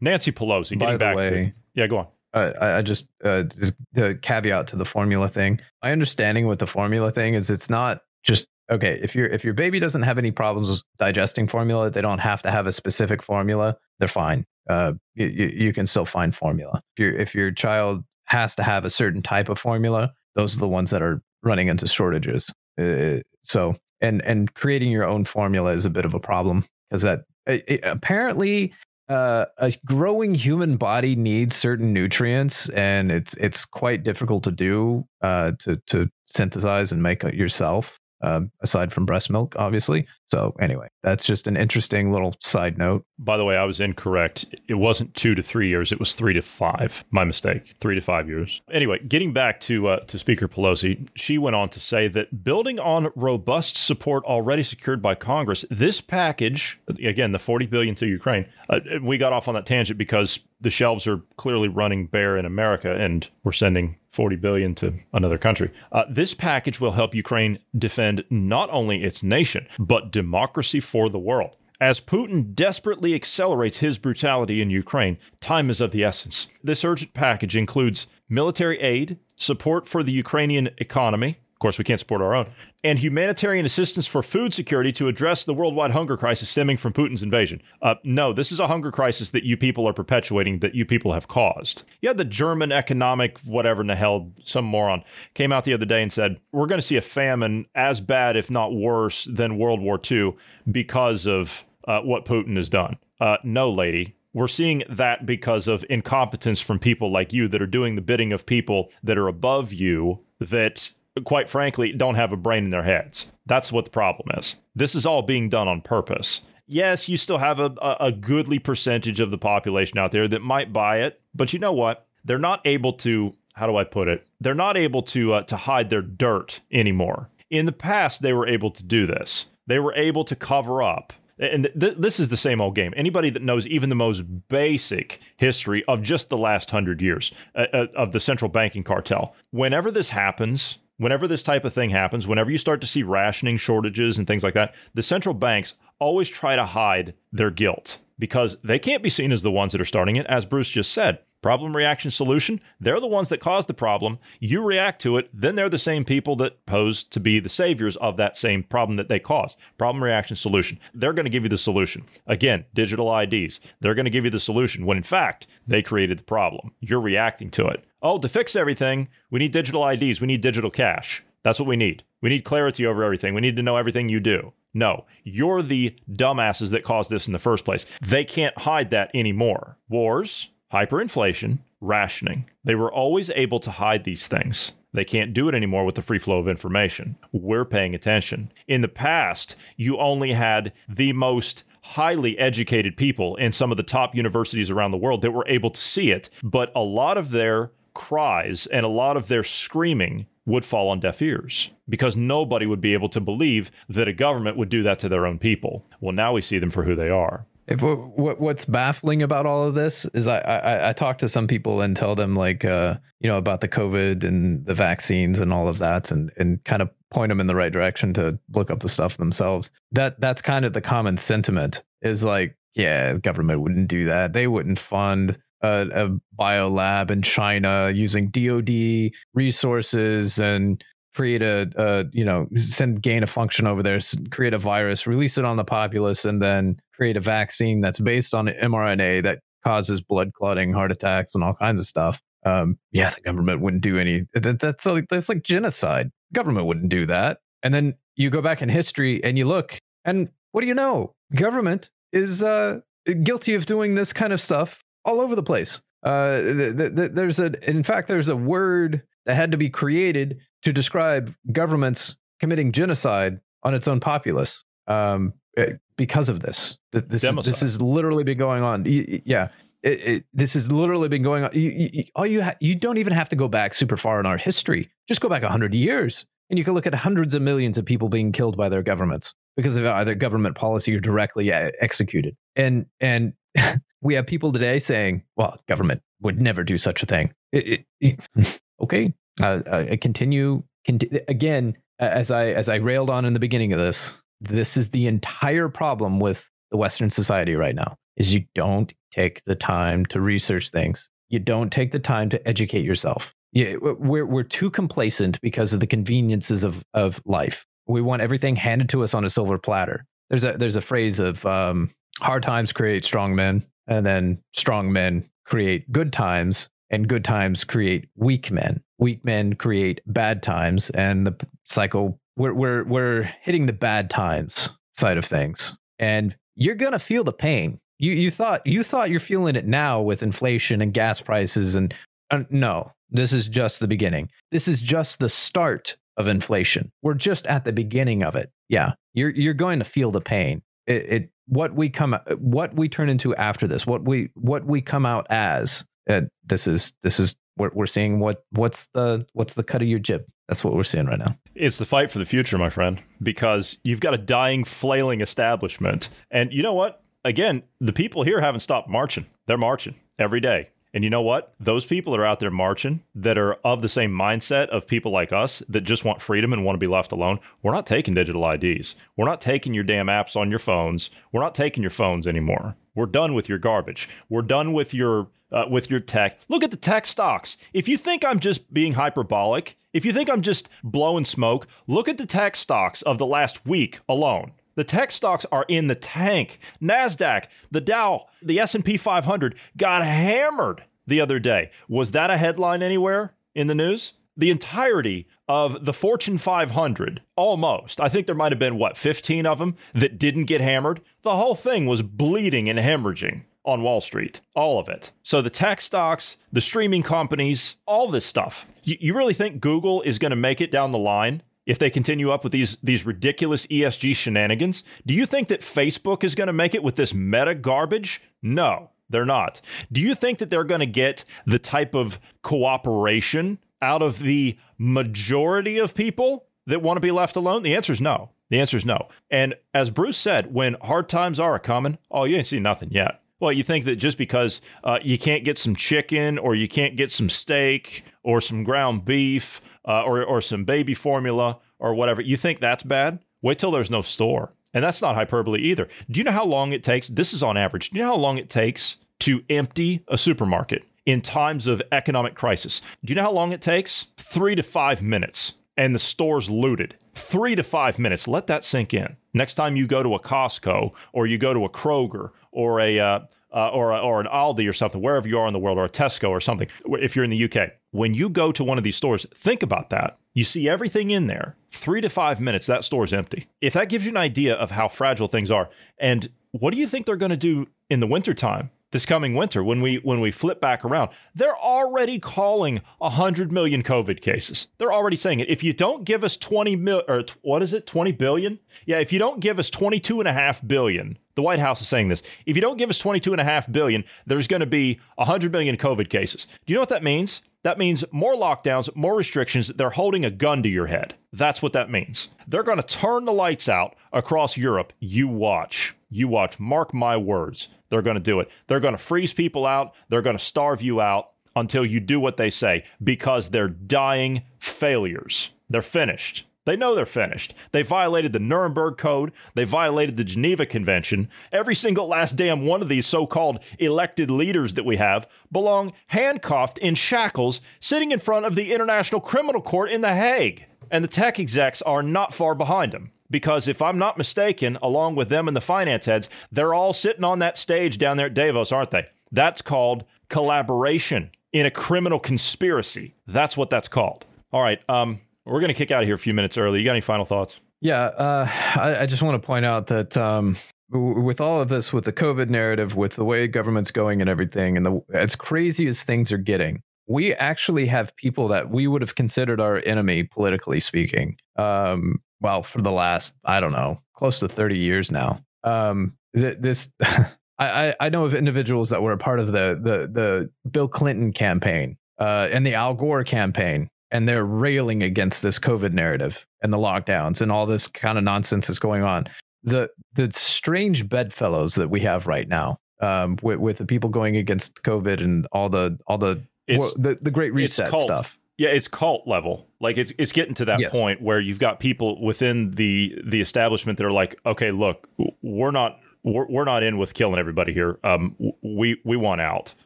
Nancy Pelosi. By Getting the back way- to yeah, go on. I, I just uh, just the caveat to the formula thing. My understanding with the formula thing is it's not just okay. If your if your baby doesn't have any problems with digesting formula, they don't have to have a specific formula. They're fine. Uh, you, you, you can still find formula. If your if your child has to have a certain type of formula, those are the ones that are running into shortages. Uh, so and and creating your own formula is a bit of a problem because that it, it- apparently uh, a growing human body needs certain nutrients, and it's it's quite difficult to do uh, to to synthesize and make it yourself. Um, aside from breast milk, obviously. So anyway, that's just an interesting little side note. By the way, I was incorrect. It wasn't two to three years. It was three to five. My mistake. Three to five years. Anyway, getting back to uh, to Speaker Pelosi, she went on to say that building on robust support already secured by Congress, this package, again, the forty billion to Ukraine, uh, we got off on that tangent because the shelves are clearly running bare in America, and we're sending 40 billion to another country. Uh, this package will help Ukraine defend not only its nation, but democracy for the world. As Putin desperately accelerates his brutality in Ukraine, time is of the essence. This urgent package includes military aid, support for the Ukrainian economy. Of course, we can't support our own, and humanitarian assistance for food security to address the worldwide hunger crisis stemming from Putin's invasion. Uh, no, this is a hunger crisis that you people are perpetuating, that you people have caused. Yeah, the German economic, whatever in the hell, some moron came out the other day and said, We're going to see a famine as bad, if not worse, than World War II because of uh, what Putin has done. Uh, no, lady. We're seeing that because of incompetence from people like you that are doing the bidding of people that are above you that quite frankly, don't have a brain in their heads. That's what the problem is. This is all being done on purpose. Yes, you still have a, a, goodly percentage of the population out there that might buy it, but you know what? They're not able to. How do I put it? They're not able to uh, to hide their dirt anymore. In the past, they were able to do this. They were able to cover up and th- this is the same old game. Anybody that knows even the most basic history of just the last hundred years uh, uh, of the central banking cartel, whenever this happens, whenever this type of thing happens, whenever you start to see rationing shortages and things like that, the central banks always try to hide their guilt because they can't be seen as the ones that are starting it, as Bruce just said. Problem, reaction, solution. They're the ones that caused the problem. You react to it, then they're the same people that pose to be the saviors of that same problem that they caused. Problem, reaction, solution. They're going to give you the solution. Again, digital IDs. They're going to give you the solution when in fact they created the problem. You're reacting to it. Oh, to fix everything, we need digital IDs. We need digital cash. That's what we need. We need clarity over everything. We need to know everything you do. No, you're the dumbasses that caused this in the first place. They can't hide that anymore. Wars, hyperinflation, rationing. They were always able to hide these things. They can't do it anymore with the free flow of information. We're paying attention. In the past, you only had the most highly educated people in some of the top universities around the world that were able to see it, but a lot of their cries and a lot of their screaming would fall on deaf ears because nobody would be able to believe that a government would do that to their own people. Well, now we see them for who they are. If what what's baffling about all of this is I, I I talk to some people and tell them like uh you know about the COVID and the vaccines and all of that and and kind of point them in the right direction to look up the stuff themselves. That that's kind of the common sentiment is like yeah, the government wouldn't do that. They wouldn't fund a, a bio lab in China using DoD resources and create a, a, you know send gain a function over there create a virus release it on the populace and then create a vaccine that's based on mrna that causes blood clotting heart attacks and all kinds of stuff. Um, yeah the government wouldn't do any that, that's like that's like genocide. Government wouldn't do that. And then you go back in history and you look and what do you know? Government is uh, guilty of doing this kind of stuff all over the place uh, th- th- there's a in fact there's a word that had to be created to describe governments committing genocide on its own populace um, eh, because of this. This is, this has literally been going on. Yeah, it, it, this has literally been going on. You, you, all you ha- you don't even have to go back super far in our history. Just go back hundred years, and you can look at hundreds of millions of people being killed by their governments because of either government policy or directly uh, executed. And and we have people today saying, "Well, government would never do such a thing." It, okay, uh, uh, continue, continue again as I as I railed on in the beginning of this. This is the entire problem with the Western society right now: is you don't take the time to research things. You don't take the time to educate yourself. Yeah, we're we're too complacent because of the conveniences of of life. We want everything handed to us on a silver platter. There's a there's a phrase of um, hard times create strong men, and then strong men create good times, and good times create weak men. Weak men create bad times, and the cycle. We're we're we're hitting the bad times side of things, and you're gonna feel the pain. You you thought you thought you're feeling it now with inflation and gas prices, and uh, no, this is just the beginning. This is just the start of inflation. We're just at the beginning of it. Yeah, you're you're going to feel the pain. It, it what we come what we turn into after this, what we what we come out as uh, this is this is we're, we're seeing. What what's the what's the cut of your jib? That's what we're seeing right now. It's the fight for the future my friend because you've got a dying flailing establishment. And you know what? Again the people here haven't stopped marching. They're marching every day and you know what? Those people that are out there marching that are of the same mindset of people like us that just want freedom and want to be left alone, we're not taking digital IDs. We're not taking your damn apps on your phones. We're not taking your phones anymore. We're done with your garbage. We're done with your uh, with your tech. Look at the tech stocks. If you think I'm just being hyperbolic, if you think I'm just blowing smoke, look at the tech stocks of the last week alone. The tech stocks are in the tank. Nasdaq, the Dow, the S&P 500 got hammered the other day. Was that a headline anywhere in the news? The entirety of the Fortune 500, almost. I think there might have been what 15 of them that didn't get hammered. The whole thing was bleeding and hemorrhaging on Wall Street. All of it. So the tech stocks, the streaming companies, all this stuff. You, you really think Google is going to make it down the line if they continue up with these these ridiculous ESG shenanigans? Do you think that Facebook is going to make it with this meta garbage? No, they're not. Do you think that they're going to get the type of cooperation out of the majority of people that want to be left alone? The answer is no. The answer is no. And as Bruce said, when hard times are coming, oh, you ain't seen nothing yet. Well, you think that just because uh, you can't get some chicken or you can't get some steak or some ground beef uh, or, or some baby formula or whatever, you think that's bad? Wait till there's no store. And that's not hyperbole either. Do you know how long it takes? This is on average. Do you know how long it takes to empty a supermarket in times of economic crisis? Do you know how long it takes? Three to five minutes. And the store's looted. Three to five minutes. Let that sink in. Next time you go to a Costco or you go to a Kroger or a uh, uh, or or an Aldi or something, wherever you are in the world, or a Tesco or something. If you're in the UK, when you go to one of these stores, think about that. You see everything in there. Three to five minutes, that store's empty. If that gives you an idea of how fragile things are, and what do you think they're going to do in the wintertime? this coming winter when we when we flip back around they're already calling 100 million covid cases they're already saying it if you don't give us 20 mil or what is it 20 billion yeah if you don't give us 22 and a half billion the white house is saying this if you don't give us 22 and a half billion there's going to be 100 million covid cases do you know what that means that means more lockdowns, more restrictions. They're holding a gun to your head. That's what that means. They're going to turn the lights out across Europe. You watch. You watch. Mark my words. They're going to do it. They're going to freeze people out. They're going to starve you out until you do what they say because they're dying failures. They're finished. They know they're finished. They violated the Nuremberg Code. They violated the Geneva Convention. Every single last damn one of these so called elected leaders that we have belong handcuffed in shackles sitting in front of the International Criminal Court in The Hague. And the tech execs are not far behind them because if I'm not mistaken, along with them and the finance heads, they're all sitting on that stage down there at Davos, aren't they? That's called collaboration in a criminal conspiracy. That's what that's called. All right, um, we're going to kick out of here a few minutes early. You got any final thoughts? Yeah, uh, I, I, just want to point out that um, with all of this, with the COVID narrative, with the way government's going and everything, and the as crazy as things are getting, we actually have people that we would have considered our enemy, politically speaking, um, well, for the last, I don't know, close to 30 years now. Um, th- this, I, I know of individuals that were a part of the, the, the Bill Clinton campaign uh, and the Al Gore campaign, and they're railing against this COVID narrative and the lockdowns and all this kind of nonsense that's going on. The, the strange bedfellows that we have right now um, with, with the people going against COVID and all the, all the, the, the great reset stuff yeah, it's cult level. Like it's it's getting to that yes. point where you've got people within the the establishment that are like, okay, look, we're not we're, we're not in with killing everybody here. Um, we we want out.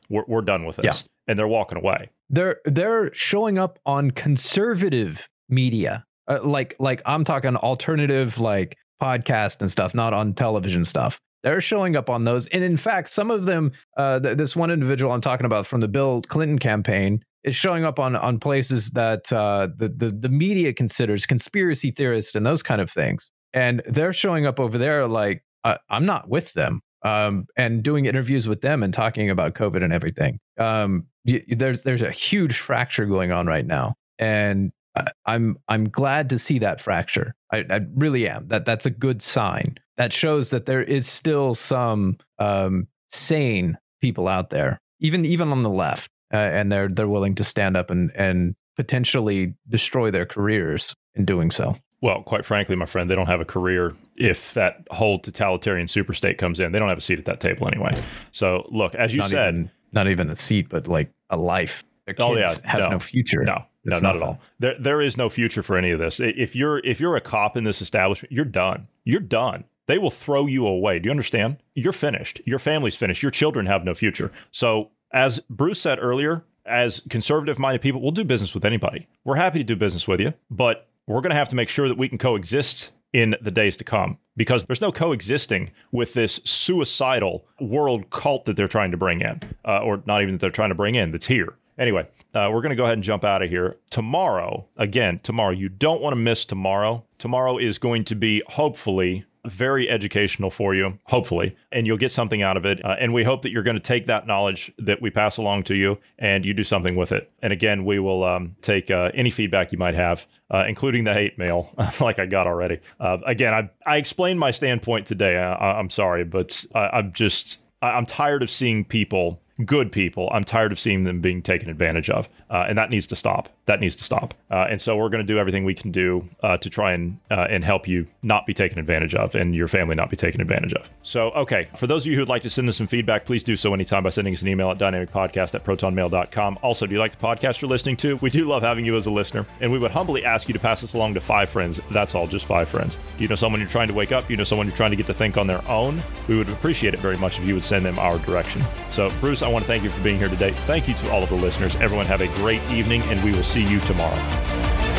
We're we're done with this, yeah. And they're walking away. They're they're showing up on conservative media, uh, like like I'm talking alternative like podcast and stuff, not on television stuff. They're showing up on those, and in fact, some of them. Uh, th- this one individual I'm talking about from the Bill Clinton campaign is showing up on on places that uh, the, the the media considers conspiracy theorists and those kind of things, and they're showing up over there like uh, I'm not with them, um, and doing interviews with them and talking about COVID and everything. Um, there's there's a huge fracture going on right now, and I'm I'm glad to see that fracture. I, I really am. That that's a good sign. That shows that there is still some um, sane people out there, even even on the left uh, and they're they're willing to stand up and and potentially destroy their careers in doing so. Well, quite frankly, my friend, they don't have a career if that whole totalitarian super state comes in. They don't have a seat at that table anyway. So, look, as you not said, not even a seat, but like a life. Their oh, kids oh, yeah, have no, no future. No, no, not at all. There, there is no future for any of this. If you're if you're a cop in this establishment, you're done. You're done. They will throw you away. Do you understand? You're finished. Your family's finished. Your children have no future. So as Bruce said earlier, as conservative minded people, we'll do business with anybody. We're happy to do business with you, but we're going to have to make sure that we can coexist in the days to come because there's no coexisting with this suicidal world cult that they're trying to bring in, uh, or not even that they're trying to bring in, that's here. Anyway, uh, we're going to go ahead and jump out of here. Tomorrow, again, tomorrow, you don't want to miss tomorrow. Tomorrow is going to be hopefully very educational for you, hopefully, and you'll get something out of it. Uh, and we hope that you're going to take that knowledge that we pass along to you and you do something with it. And again, we will um, take uh, any feedback you might have, uh, including the hate mail, like I got already. Uh, again, I, I explained my standpoint today. I, I'm sorry, but I, I'm just, I- I'm tired of seeing people good people. I'm tired of seeing them being taken advantage of, uh, and that needs to stop. That needs to stop. Uh, and so we're going to do everything we can do uh, to try and uh, and help you not be taken advantage of, and your family not be taken advantage of. So, okay, for those of you who would like to send us some feedback, please do so anytime by sending us an email at dynamicpodcast at protonmail.com. Also, do you like the podcast you're listening to? We do love having you as a listener, and we would humbly ask you to pass us along to five friends. That's all, just five friends. Do you know someone you're trying to wake up? You know someone you're trying to get to think on their own? We would appreciate it very much if you would send them our direction. So, Bruce, I want to thank you for being here today. Thank you to all of the listeners. Everyone have a great evening, and we will see you tomorrow.